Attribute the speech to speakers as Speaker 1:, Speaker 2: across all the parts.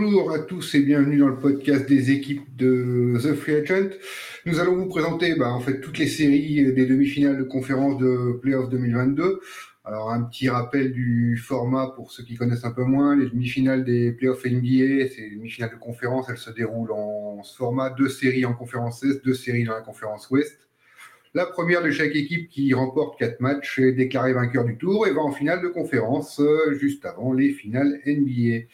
Speaker 1: Bonjour à tous et bienvenue dans le podcast des équipes de The Free Agent. Nous allons vous présenter bah, en fait toutes les séries des demi-finales de conférence de Playoff 2022. Alors un petit rappel du format pour ceux qui connaissent un peu moins. Les demi-finales des Playoffs NBA, les demi-finales de conférence, elles se déroulent en ce format, deux séries en conférence Est, deux séries dans la conférence Ouest. La première de chaque équipe qui remporte quatre matchs est déclarée vainqueur du tour et va en finale de conférence euh, juste avant les finales NBA.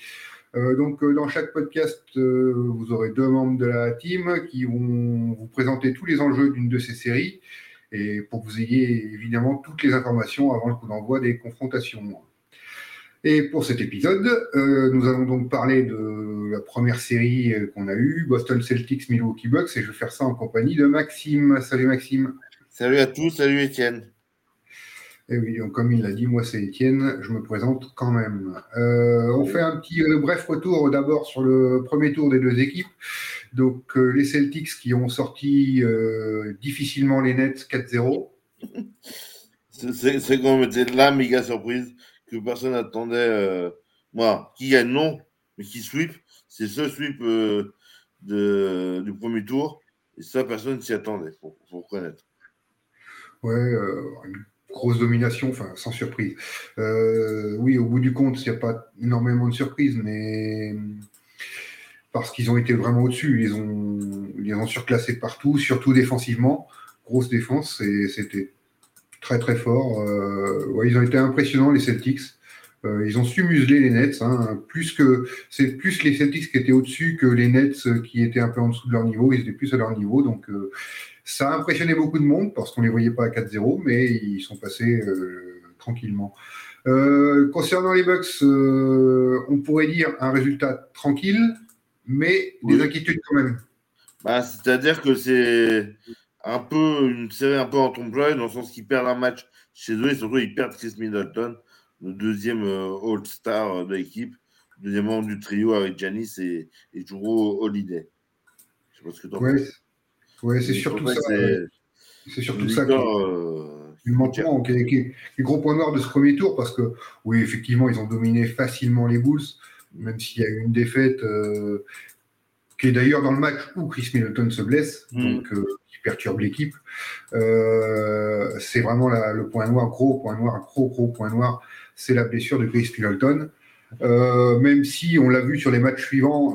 Speaker 1: Euh, donc, euh, dans chaque podcast, vous aurez deux membres de la team qui vont vous présenter tous les enjeux d'une de ces séries et pour que vous ayez évidemment toutes les informations avant le coup d'envoi des confrontations. Et pour cet épisode, nous allons donc parler de la première série qu'on a eue, Boston Celtics, Milwaukee Bucks, et je vais faire ça en compagnie de Maxime. Salut Maxime.
Speaker 2: Salut à tous, salut Étienne.
Speaker 1: Et eh oui, donc comme il l'a dit, moi c'est Étienne, je me présente quand même. Euh, on fait un petit euh, bref retour d'abord sur le premier tour des deux équipes. Donc euh, les Celtics qui ont sorti difficilement les Nets 4-0.
Speaker 2: C'est quand même la méga surprise que personne n'attendait. moi, qui gagne non, mais qui sweep, c'est ce sweep du premier tour. Et ça, personne s'y attendait, faut, faut reconnaître.
Speaker 1: Ouais, euh, grosse domination, sans surprise. Euh, oui, au bout du compte, il n'y a pas énormément de surprises, mais parce qu'ils ont été vraiment au-dessus. Ils ont, ont surclassé partout, surtout défensivement. Grosse défense, c'était très très fort. Euh, ils ont été impressionnants, les Celtics. ils ont su museler les Nets. Hein, plus que c'est plus les Celtics qui étaient au-dessus que les Nets qui étaient un peu en dessous de leur niveau. Ils étaient plus à leur niveau, donc ça a impressionné beaucoup de monde parce qu'on ne les voyait pas à 4-0, mais ils sont passés euh, tranquillement. Euh, concernant les Bucks, euh, on pourrait dire un résultat tranquille, mais des inquiétudes quand même.
Speaker 2: Bah, C'est-à-dire que c'est un peu une série un peu en trompe-l'œil, dans le sens qu'ils perdent un match chez eux et surtout ils perdent Chris Middleton, le deuxième All-Star de l'équipe, deuxième membre du trio avec Janice et, et Juro Holiday.
Speaker 1: Je sais pas ce que tu en penses. Oui, c'est surtout ça. C'est surtout ça qui, est le gros point noir de ce premier tour, parce que oui, effectivement, ils ont dominé facilement les Bulls, même s'il y a eu une défaite euh, qui est d'ailleurs dans le match où Chris Middleton se blesse, mm. donc euh, qui perturbe l'équipe. Euh, c'est vraiment le point noir, gros point noir, gros gros point noir, c'est la blessure de Chris Middleton. même si on l'a vu sur les matchs suivants,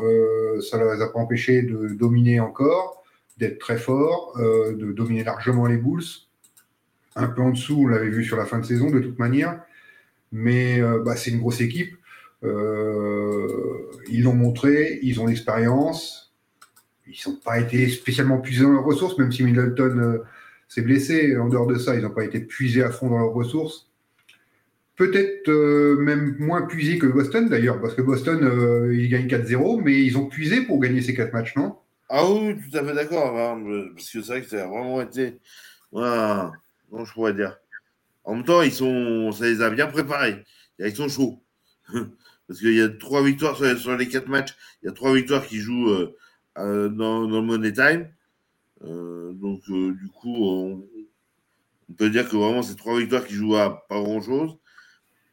Speaker 1: ça ne les a pas empêchés de dominer encore d'être très fort, euh, de dominer largement les Bulls. Un peu en dessous, on l'avait vu sur la fin de saison de toute manière, mais euh, bah, c'est une grosse équipe. Euh, ils l'ont montré, ils ont l'expérience. Ils n'ont pas été spécialement puisés dans leurs ressources, même si Middleton s'est blessé. En dehors de ça, ils n'ont pas été puisés à fond dans leurs ressources. Peut-être même moins puisés que Boston d'ailleurs, parce que Boston, ils gagnent 4-0, mais ils ont puisé pour gagner ces 4 matchs, non?
Speaker 2: Ah oui, tout à fait d'accord. Hein, parce que c'est vrai que ça a vraiment été. Non, je pourrais dire? En même temps, ils sont, ça les a bien préparés. Ils sont chauds. Parce qu'il y a trois victoires sur, les quatre matchs. Il y a trois victoires qui jouent euh, euh, dans, le Money Time. Euh, donc, du coup, on, peut dire que vraiment, c'est trois victoires qui jouent à pas grand-chose.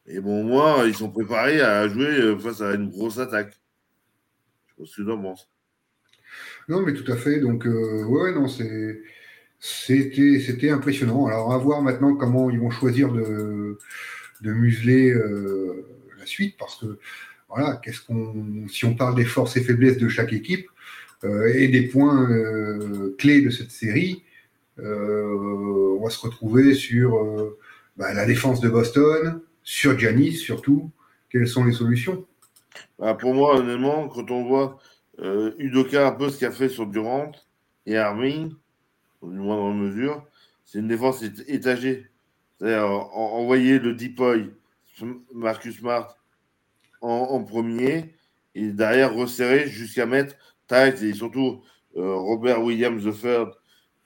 Speaker 2: Et bon, moi, ils sont préparés à jouer face à une grosse attaque. Je ce que tu en penses.
Speaker 1: Non, mais tout à fait. Donc, euh, ouais, non, c'est. C'était, c'était impressionnant. Alors, à voir maintenant comment ils vont choisir de, de museler euh, la suite, parce que voilà, qu'est-ce qu'on, si on parle des forces et faiblesses de chaque équipe euh, et des points clés de cette série, on va se retrouver sur bah, la défense de Boston, sur Giannis surtout. Quelles sont les solutions?
Speaker 2: Bah, Pour moi, honnêtement, quand on voit euh, Udoka, un peu ce qu'a fait sur Durant et Irving, dans une moindre mesure, c'est une défense étagée. C'est-à-dire envoyer le Deepoy, Marcus Smart en, premier et derrière resserrer jusqu'à mettre Tight et surtout euh, Robert Williams III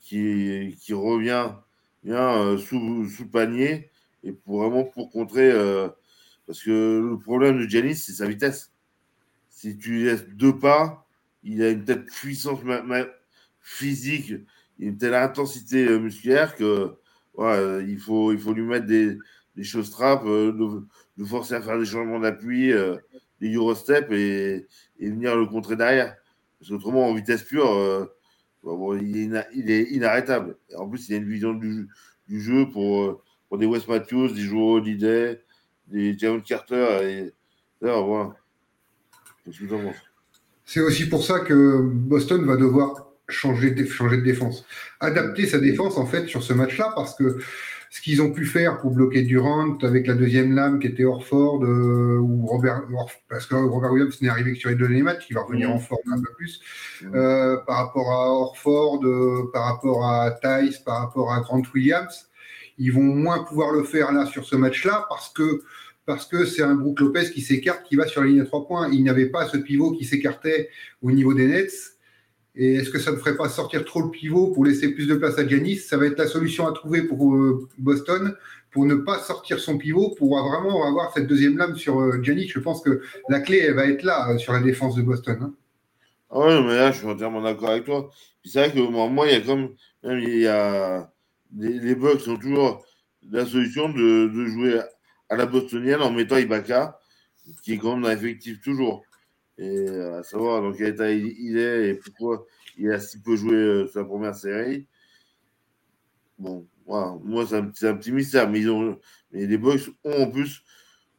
Speaker 2: qui, qui revient bien euh, sous, sous panier et pour vraiment pour contrer parce que le problème de Giannis c'est sa vitesse si tu laisses deux pas, il a une telle puissance physique, une telle intensité euh, musculaire que il, faut, il faut lui mettre des, des choses trappes, euh, de, forcer à faire des changements d'appui. Euh, les Eurostep et, et venir le contrer derrière. Parce qu'autrement, en vitesse pure, euh, il, est inarrêtable. en plus, il a une vision du, jeu pour, pour des West Matthews, des Joe Holiday, des Javon Carter. Et, voilà.
Speaker 1: C'est aussi pour ça que Boston va devoir changer de, changer de défense. Adapter sa défense, en fait, sur ce match-là, parce que ce qu'ils ont pu faire pour bloquer Durant avec la deuxième lame qui était Orford euh, ou Robert, parce que Robert Williams n'est arrivé que sur les deux derniers matchs, il va revenir mmh. en forme un peu plus, mmh. euh, par rapport à Orford, euh, par rapport à Tice, par rapport à Grant Williams, ils vont moins pouvoir le faire là sur ce match-là parce que parce que c'est un Brook Lopez qui s'écarte, qui va sur la ligne à trois points. Il n'y avait pas ce pivot qui s'écartait au niveau des Nets. Et est-ce que ça ne ferait pas sortir trop le pivot pour laisser plus de place à Giannis? Ça va être la solution à trouver pour euh, Boston pour ne pas sortir son pivot, pour vraiment avoir cette deuxième lame sur euh, Giannis. Je pense que la clé, elle va être là, euh, sur la défense de Boston. Hein.
Speaker 2: Ah oui, mais là, je suis entièrement d'accord avec toi. C'est vrai que moi, il y a comme. il y a. Les, Bucks ont toujours la solution de, de, jouer à la bostonienne en mettant Ibaka, qui est quand même dans l'effectif toujours et à savoir dans quel état il, est et pourquoi il a si peu joué euh, sa première série. Bon, voilà. moi, c'est un, petit mystère, mais, ils ont, mais les Bucks ont en plus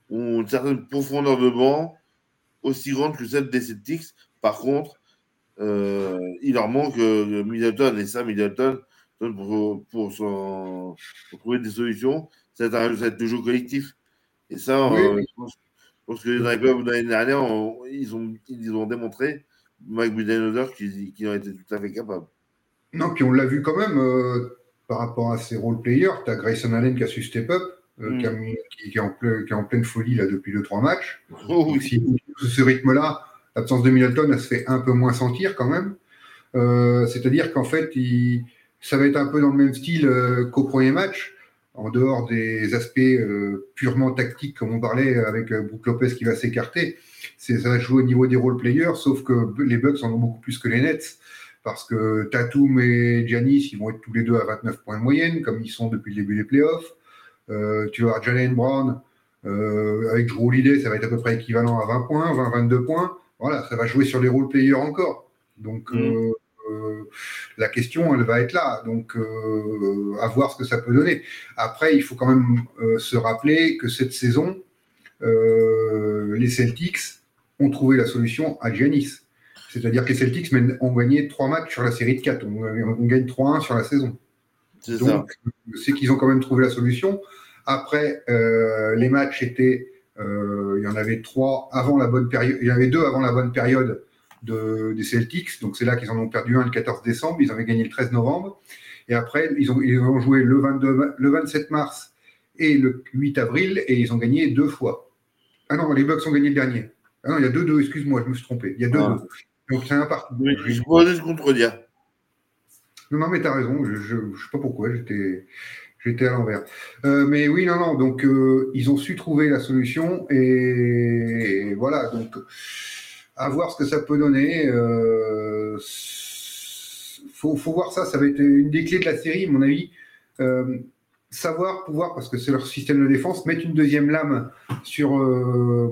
Speaker 2: ont une certaine profondeur de banc aussi grande que celle des Celtics. Par contre, euh, il leur manque euh, Middleton et ça, Middleton, pour, pour, pour, trouver des solutions, c'est un, un jeu collectif. Et ça, je pense parce que dans les clubs l'année dernière, ils, ont, ils ont démontré, Mike Budenholzer, qu'ils ont été tout à fait capables.
Speaker 1: Non, puis on l'a vu quand même euh, par rapport à ces role-players. Tu as Grayson Allen qui a su step up, euh, mm. qui, est en qui, est en pleine folie là, depuis 2-3 matchs. Oh, si ce rythme-là, l'absence de Middleton, elle se fait un peu moins sentir quand même. Euh, c'est-à-dire qu'en fait, il, ça va être un peu dans le même style qu'au premier match en dehors des aspects euh, purement tactiques, comme on parlait avec euh, Brook Lopez qui va s'écarter, ça va jouer au niveau des role players, sauf que les Bucks en ont beaucoup plus que les Nets, parce que Tatum et Giannis, ils vont être tous les deux à 29 points de moyenne, comme ils sont depuis le début des playoffs. Euh, tu vas avoir Jalen Brown, avec Drew Holiday, ça va être à peu près équivalent à 20 points, 20-22 points. Voilà, ça va jouer sur les role players encore. Donc, mm la question, elle va être là. Donc, euh, à voir ce que ça peut donner. Après, il faut quand même euh, se rappeler que cette saison, euh, les Celtics ont trouvé la solution à Giannis. C'est-à-dire que les Celtics ont gagné trois matchs sur la série de 4. On, gagne 3-1 sur la saison. Donc, c'est qu'ils ont quand même trouvé la solution. Après, les matchs étaient. il y en avait trois avant la bonne période. Il y en avait deux avant la bonne période des Celtics. Donc c'est là qu'ils en ont perdu un le 14 décembre. Ils avaient gagné le 13 novembre. Et après, ils ont, ils ont joué le, 22, le 27 mars et le 8 avril et ils ont gagné deux fois. Ah non, les Bucks ont gagné le dernier. Ah non, il y a deux deux excuse-moi, je me suis trompé. Il y a deux ah. Donc c'est un partout.
Speaker 2: je pourrais se contredire.
Speaker 1: Non, non, mais tu as raison. Je ne sais pas pourquoi. J'étais. J'étais à l'envers. Euh, mais oui, non, non. Donc, euh, ils ont su trouver la solution. Et, et voilà. Donc, à voir ce que ça peut donner. Euh, faut, faut, voir ça, ça va être une des clés de la série, à mon avis. Euh, savoir pouvoir, parce que c'est leur système de défense, mettre une deuxième lame sur, euh,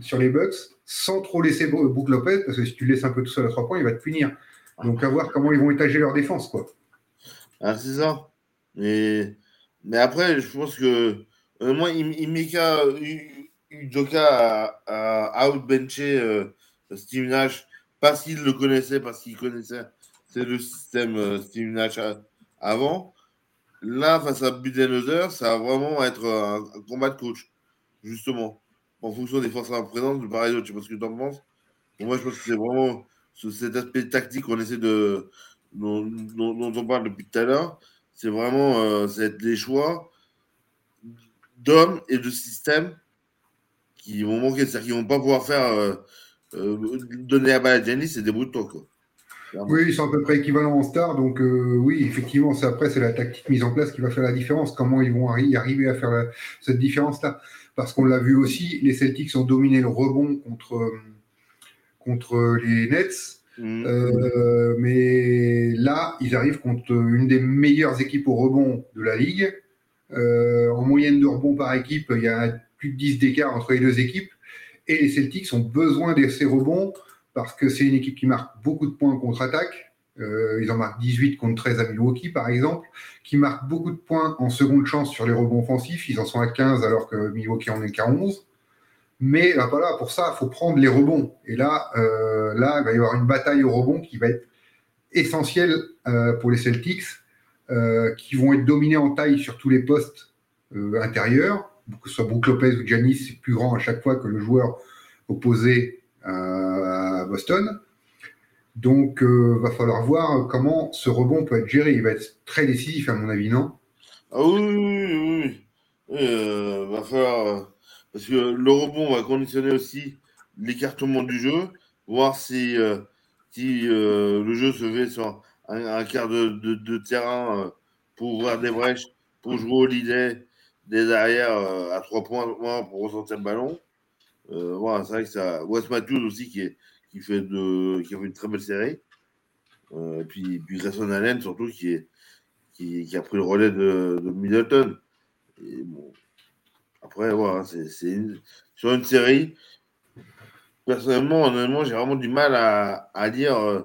Speaker 1: sur les Bucks sans trop laisser Brook Lopez, parce que si tu le laisses un peu tout seul à trois points, il va te punir. Donc à voir comment ils vont étager leur défense. quoi.
Speaker 2: Ah, c'est ça. Mais, mais après, je pense que moi, Imika Udoka a, a outbenché Steve Nash parce qu'il le connaissait, parce qu'il connaissait c'est le système euh, Steve Nash avant. Là, face à Budenholzer, ça va vraiment être un, combat de coach, justement, en fonction des forces présentes de pareil d'autre. Je sais pas ce que tu en penses. moi, je pense que c'est vraiment cet aspect tactique qu'on essaie de. dont, on parle depuis tout à l'heure. C'est vraiment euh, les choix d'hommes et de systèmes qui vont manquer, c'est-à-dire qu'ils vont pas pouvoir faire. Euh, euh, donner la balle à Giannis, c'est des boutons. Quoi.
Speaker 1: Oui, ils sont à peu près équivalents en star. Donc, euh, oui, effectivement, c'est après, c'est la tactique mise en place qui va faire la différence. Comment ils vont y arriver à faire cette différence-là Parce qu'on l'a vu aussi, les Celtics ont dominé le rebond contre, contre les Nets. Mmh. Euh, mais là, ils arrivent contre une des meilleures équipes au rebond de la ligue. en moyenne de rebond par équipe, il y a plus de 10 d'écart entre les deux équipes et les Celtics ont besoin de ces rebonds parce que c'est une équipe qui marque beaucoup de points en contre-attaque. Euh, ils en marquent 18 contre 13 à Milwaukee, par exemple, qui marquent beaucoup de points en seconde chance sur les rebonds offensifs. Ils en sont à 15 alors que Milwaukee en est qu'à 11. Mais voilà, pour ça, il faut prendre les rebonds. Et là, euh, là, il va y avoir une bataille au rebond qui va être essentielle euh, pour les Celtics, qui vont être dominés en taille sur tous les postes intérieurs. Que ce soit Brook Lopez ou Giannis, c'est plus grand à chaque fois que le joueur opposé à Boston. Donc, il euh, va falloir voir comment ce rebond peut être géré. Il va être très décisif, à mon avis, non?
Speaker 2: Ah oui, oui, oui. oui. Euh, va falloir. Euh, parce que le rebond va conditionner aussi l'écartement du jeu, voir si, si le jeu se fait sur un, quart de, terrain pour ouvrir des brèches, pour jouer au leader des arrières à trois points pour ressortir le ballon. voilà, c'est vrai que ça. Wes Matthews aussi qui est qui fait, de, qui a fait une très belle série. Euh, et puis, puis Allen, surtout, qui, est, qui, a pris le relais de, de Middleton. Après, voilà, c'est sur une série. Personnellement, j'ai vraiment du mal à, à euh,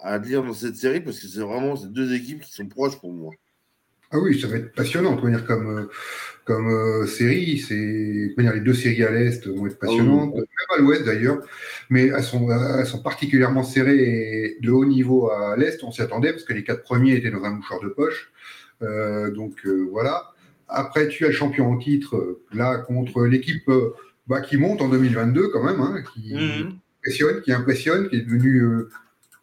Speaker 2: à dire dans cette série parce que c'est vraiment ces deux équipes qui sont proches pour moi.
Speaker 1: Ah oui, ça va être passionnant, dire, comme, euh, comme euh, série. C'est, les deux séries à l'Est vont être passionnantes, oh. même à l'Ouest d'ailleurs, mais elles sont, elles sont particulièrement serrées et de haut niveau à l'Est. On s'y attendait parce que les quatre premiers étaient dans un mouchoir de poche. Euh, donc voilà. Après, tu as le champion en titre, là, contre l'équipe bah, qui monte en 2022 quand même, hein, qui, mmh. impressionne, qui impressionne, qui est devenue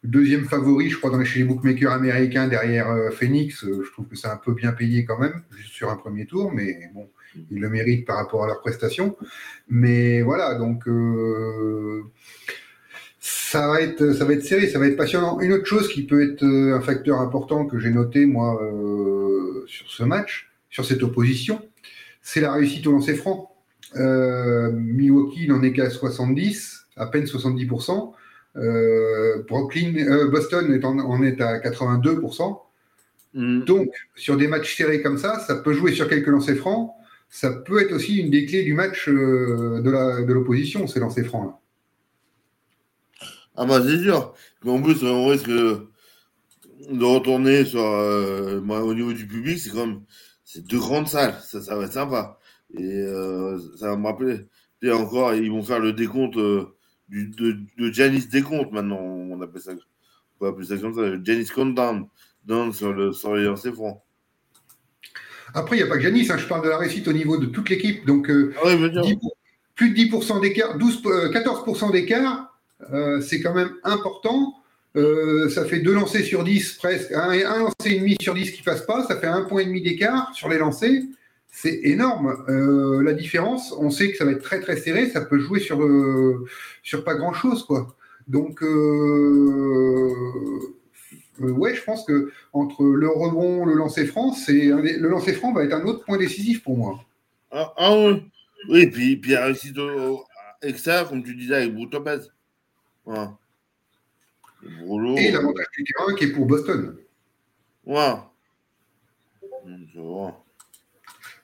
Speaker 1: deuxième favori, je crois, dans les, chez les bookmakers américains derrière euh, Phoenix. Euh, je trouve que c'est un peu bien payé quand même, juste sur un premier tour, mais bon, ils le méritent par rapport à leurs prestations. Mais voilà, donc euh, ça, va être, ça va être serré, ça va être passionnant. Une autre chose qui peut être un facteur important que j'ai noté, moi, sur ce match, sur cette opposition, c'est la réussite au lancer franc. Milwaukee n'en est qu'à 70, à peine 70%. Euh, Brooklyn, euh, Boston est en, est à 82%. Mm. Donc, sur des matchs serrés comme ça, ça peut jouer sur quelques lancers francs. Ça peut être aussi une des clés du match euh, de l'opposition, ces lancers francs. Là.
Speaker 2: Ah bah c'est sûr. Mais en plus, on risque de retourner sur, au niveau du public, c'est comme c'est deux grandes salles, ça, ça va être sympa. Et ça va me rappeler. Et encore, ils vont faire le décompte du, de, de Janice Décompte maintenant, on appelle ça, on peut appeler ça comme ça, Janice Countdown, down sur le sur les lancers francs.
Speaker 1: Après, il n'y a pas que Janice, hein, je parle de la réussite au niveau de toute l'équipe, donc euh, ah oui, plus de 10% d'écart, 12, 14% euh, d'écart, euh, c'est quand même important. Ça fait deux lancers sur 10 presque, un, un lancer et demi sur 10 qui ne passe pas, ça fait un point et demi d'écart sur les lancers c'est énorme. Euh, la différence, on sait que ça va être très très serré, ça peut jouer sur, euh, sur pas grand chose, quoi. Donc, euh, ouais, je pense que entre le rebond, le lancer franc, c'est le lancer franc va être un autre point décisif pour moi.
Speaker 2: Ah, ah oui, oui, puis, puis a réussi extra, comme tu disais, avec Brook Lopez.
Speaker 1: Et l'avantage du terrain qui est pour Boston.
Speaker 2: Ouais.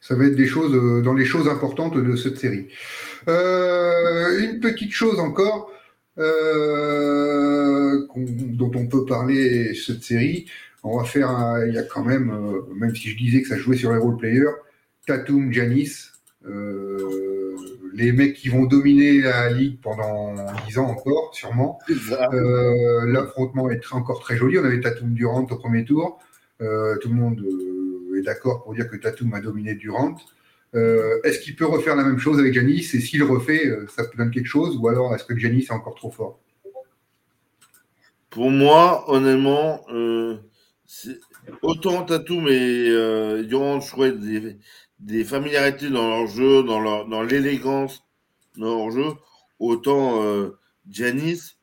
Speaker 1: Ça va être des choses euh, dans les choses importantes de cette série. Euh, une petite chose encore euh, dont on peut parler cette série. On va faire, il y a quand même, même si je disais que ça jouait sur les role players, Tatum, Janis, les mecs qui vont dominer la ligue pendant 10 ans encore, sûrement. L'affrontement est encore très joli. On avait Tatum Durant au premier tour. tout le monde d'accord pour dire que Tatum a dominé Durant. Euh, est-ce qu'il peut refaire la même chose avec Janis Et s'il refait, euh, ça peut donner quelque chose? Ou alors est-ce que Janis est encore trop fort?
Speaker 2: Pour moi, honnêtement, euh, autant Tatum et Durant jouaient des, des, familiarités dans leur jeu, dans, leur, dans l'élégance dans leur jeu, autant Janis,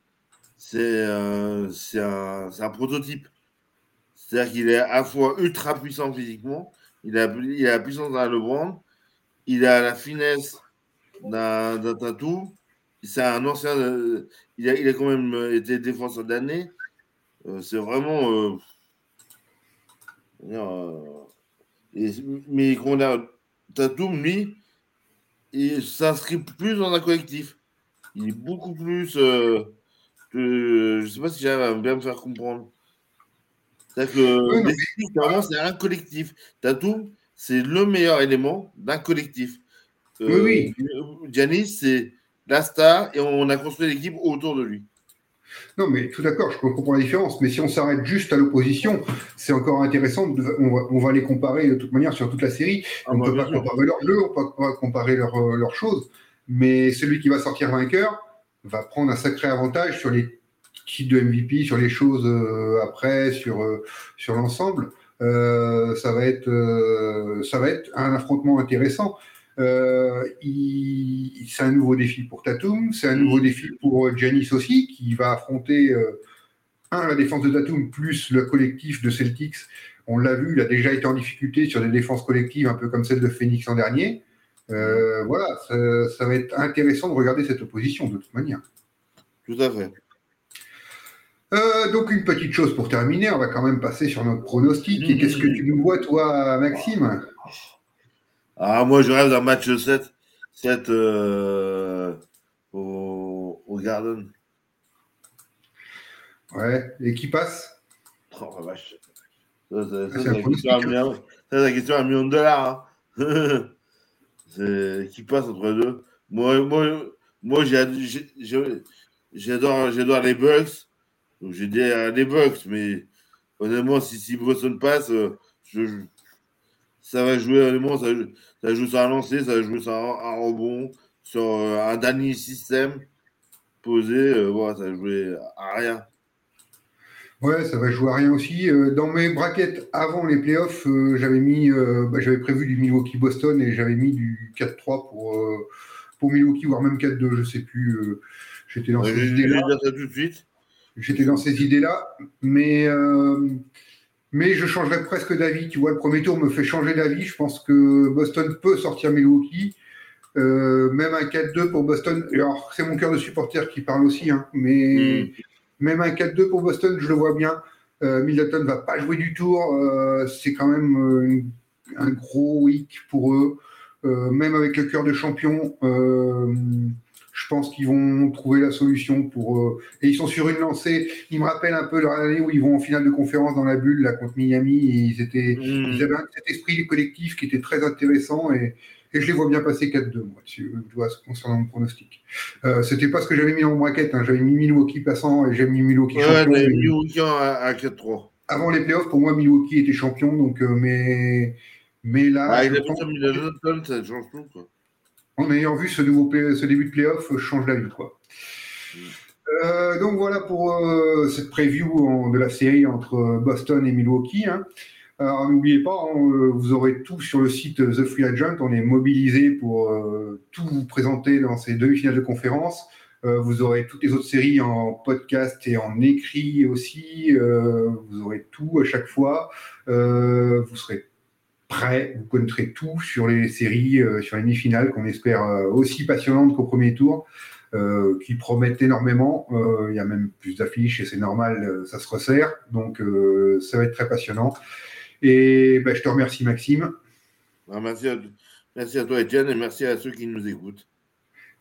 Speaker 2: c'est un, un prototype. C'est-à-dire qu'il est à la fois ultra puissant physiquement, il a, il a la puissance d'un LeBron, il a la finesse d'un Tatou. C'est un ancien. il, a, il quand même été défenseur d'année. Euh, c'est vraiment. Euh, euh, et, mais qu'on a Tatou, lui, il s'inscrit plus dans un collectif. Il est beaucoup plus. Euh, je ne sais pas si j'arrive à bien me faire comprendre. C'est-à-dire que c'est un collectif. Tatou, c'est le meilleur élément d'un collectif.
Speaker 1: Euh, oui,
Speaker 2: oui. Giannis, c'est la star et on a construit l'équipe autour de lui.
Speaker 1: Non, mais tout d'accord, je comprends la différence. Mais si on s'arrête juste à l'opposition, c'est encore intéressant. on, va, les comparer de toute manière sur toute la série. Ah, on ne bah, peut pas comparer leurs jeux, on ne peut pas comparer leurs choses. Mais celui qui va sortir vainqueur va prendre un sacré avantage sur les titres de MVP, sur les choses euh, après, sur, euh, sur l'ensemble. Euh, ça, va être, ça va être un affrontement intéressant. Euh, c'est un nouveau défi pour Tatum, c'est un nouveau défi pour Janis aussi, qui va affronter un, la défense de Tatum plus le collectif de Celtics. On l'a vu, il a déjà été en difficulté sur des défenses collectives, un peu comme celle de Phoenix en dernier. Voilà, ça, va être intéressant de regarder cette opposition de toute manière.
Speaker 2: Tout à fait.
Speaker 1: Donc une petite chose pour terminer, on va quand même passer sur notre pronostic. Et qu'est-ce que tu nous vois, toi, Maxime?
Speaker 2: Ah, moi, je rêve d'un match 7, 7 euh, au, au, Garden.
Speaker 1: Ouais, et qui passe?
Speaker 2: Oh la vache. Ça, c'est la, question à un million de dollars. Hein. qui passe entre les deux? Moi, moi, moi j'adore, j'adore les Bucks. Donc j'ai dit les Bucks, mais honnêtement, si, si Boston passe, euh, je, ça va jouer, honnêtement, ça, ça joue sur un lancer, ça joue sur un, rebond, sur euh, un dernier système posé. Euh, voilà, ça va jouer à rien.
Speaker 1: Ouais, ça va jouer à rien aussi. Euh, dans mes braquettes avant les playoffs, j'avais mis, bah, j'avais prévu du Milwaukee-Boston et j'avais mis du 4-3 pour, pour Milwaukee, voire même 4-2, je sais plus. J'étais dans ces idées-là. J'étais dans ces idées-là, mais mais je changerais presque d'avis. Tu vois, le premier tour me fait changer d'avis. Je pense que Boston peut sortir Milwaukee. Euh, même un 4-2 pour Boston. Alors, c'est mon cœur de supporter qui parle aussi, hein, mais mm. même un 4-2 pour Boston, je le vois bien. Euh, Middleton ne va pas jouer du tour. Euh, c'est quand même un gros week pour eux. même avec le cœur de champion, je pense qu'ils vont trouver la solution pour. Euh, et ils sont sur une lancée. Ils me rappellent un peu leur année où ils vont en finale de conférence dans la bulle là, contre Miami. Et ils, étaient, mm. ils avaient cet esprit collectif qui était très intéressant et, et je les vois bien passer 4-2, moi, tu vois, concernant mon pronostic. Euh, C'était pas ce que j'avais mis en braquette. Hein. J'avais mis Milwaukee passant et j'ai mis Milwaukee
Speaker 2: ouais, champion. Milwaukee à, 4-3.
Speaker 1: Avant les playoffs, pour moi, Milwaukee était champion. Donc, euh, mais, mais là.
Speaker 2: Ah, il a ça change tout. Quoi
Speaker 1: en ayant vu ce, nouveau début de playoff, change la vie. Quoi. Euh, donc voilà pour euh, cette preview de la série entre Boston et Milwaukee. Hein. Alors n'oubliez pas, hein, euh, vous aurez tout sur le site The Free Agent. On est mobilisé pour tout vous présenter dans ces demi-finales de conférence. vous aurez toutes les autres séries en podcast et en écrit aussi. vous aurez tout à chaque fois. vous serez prêt. Vous connaîtrez tout sur les séries, euh, sur les demi-finales qu'on espère euh, aussi passionnantes qu'au premier tour, euh, qui promettent énormément. Il y a même plus d'affiches et c'est normal, ça se resserre. Donc ça va être très passionnant. Et ben, je te remercie, Maxime.
Speaker 2: Ah, merci, à, merci à toi, Etienne, et merci à ceux qui nous écoutent.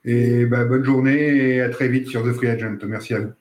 Speaker 1: Et ben, bonne journée et à très vite sur The Free Agent. Merci à vous.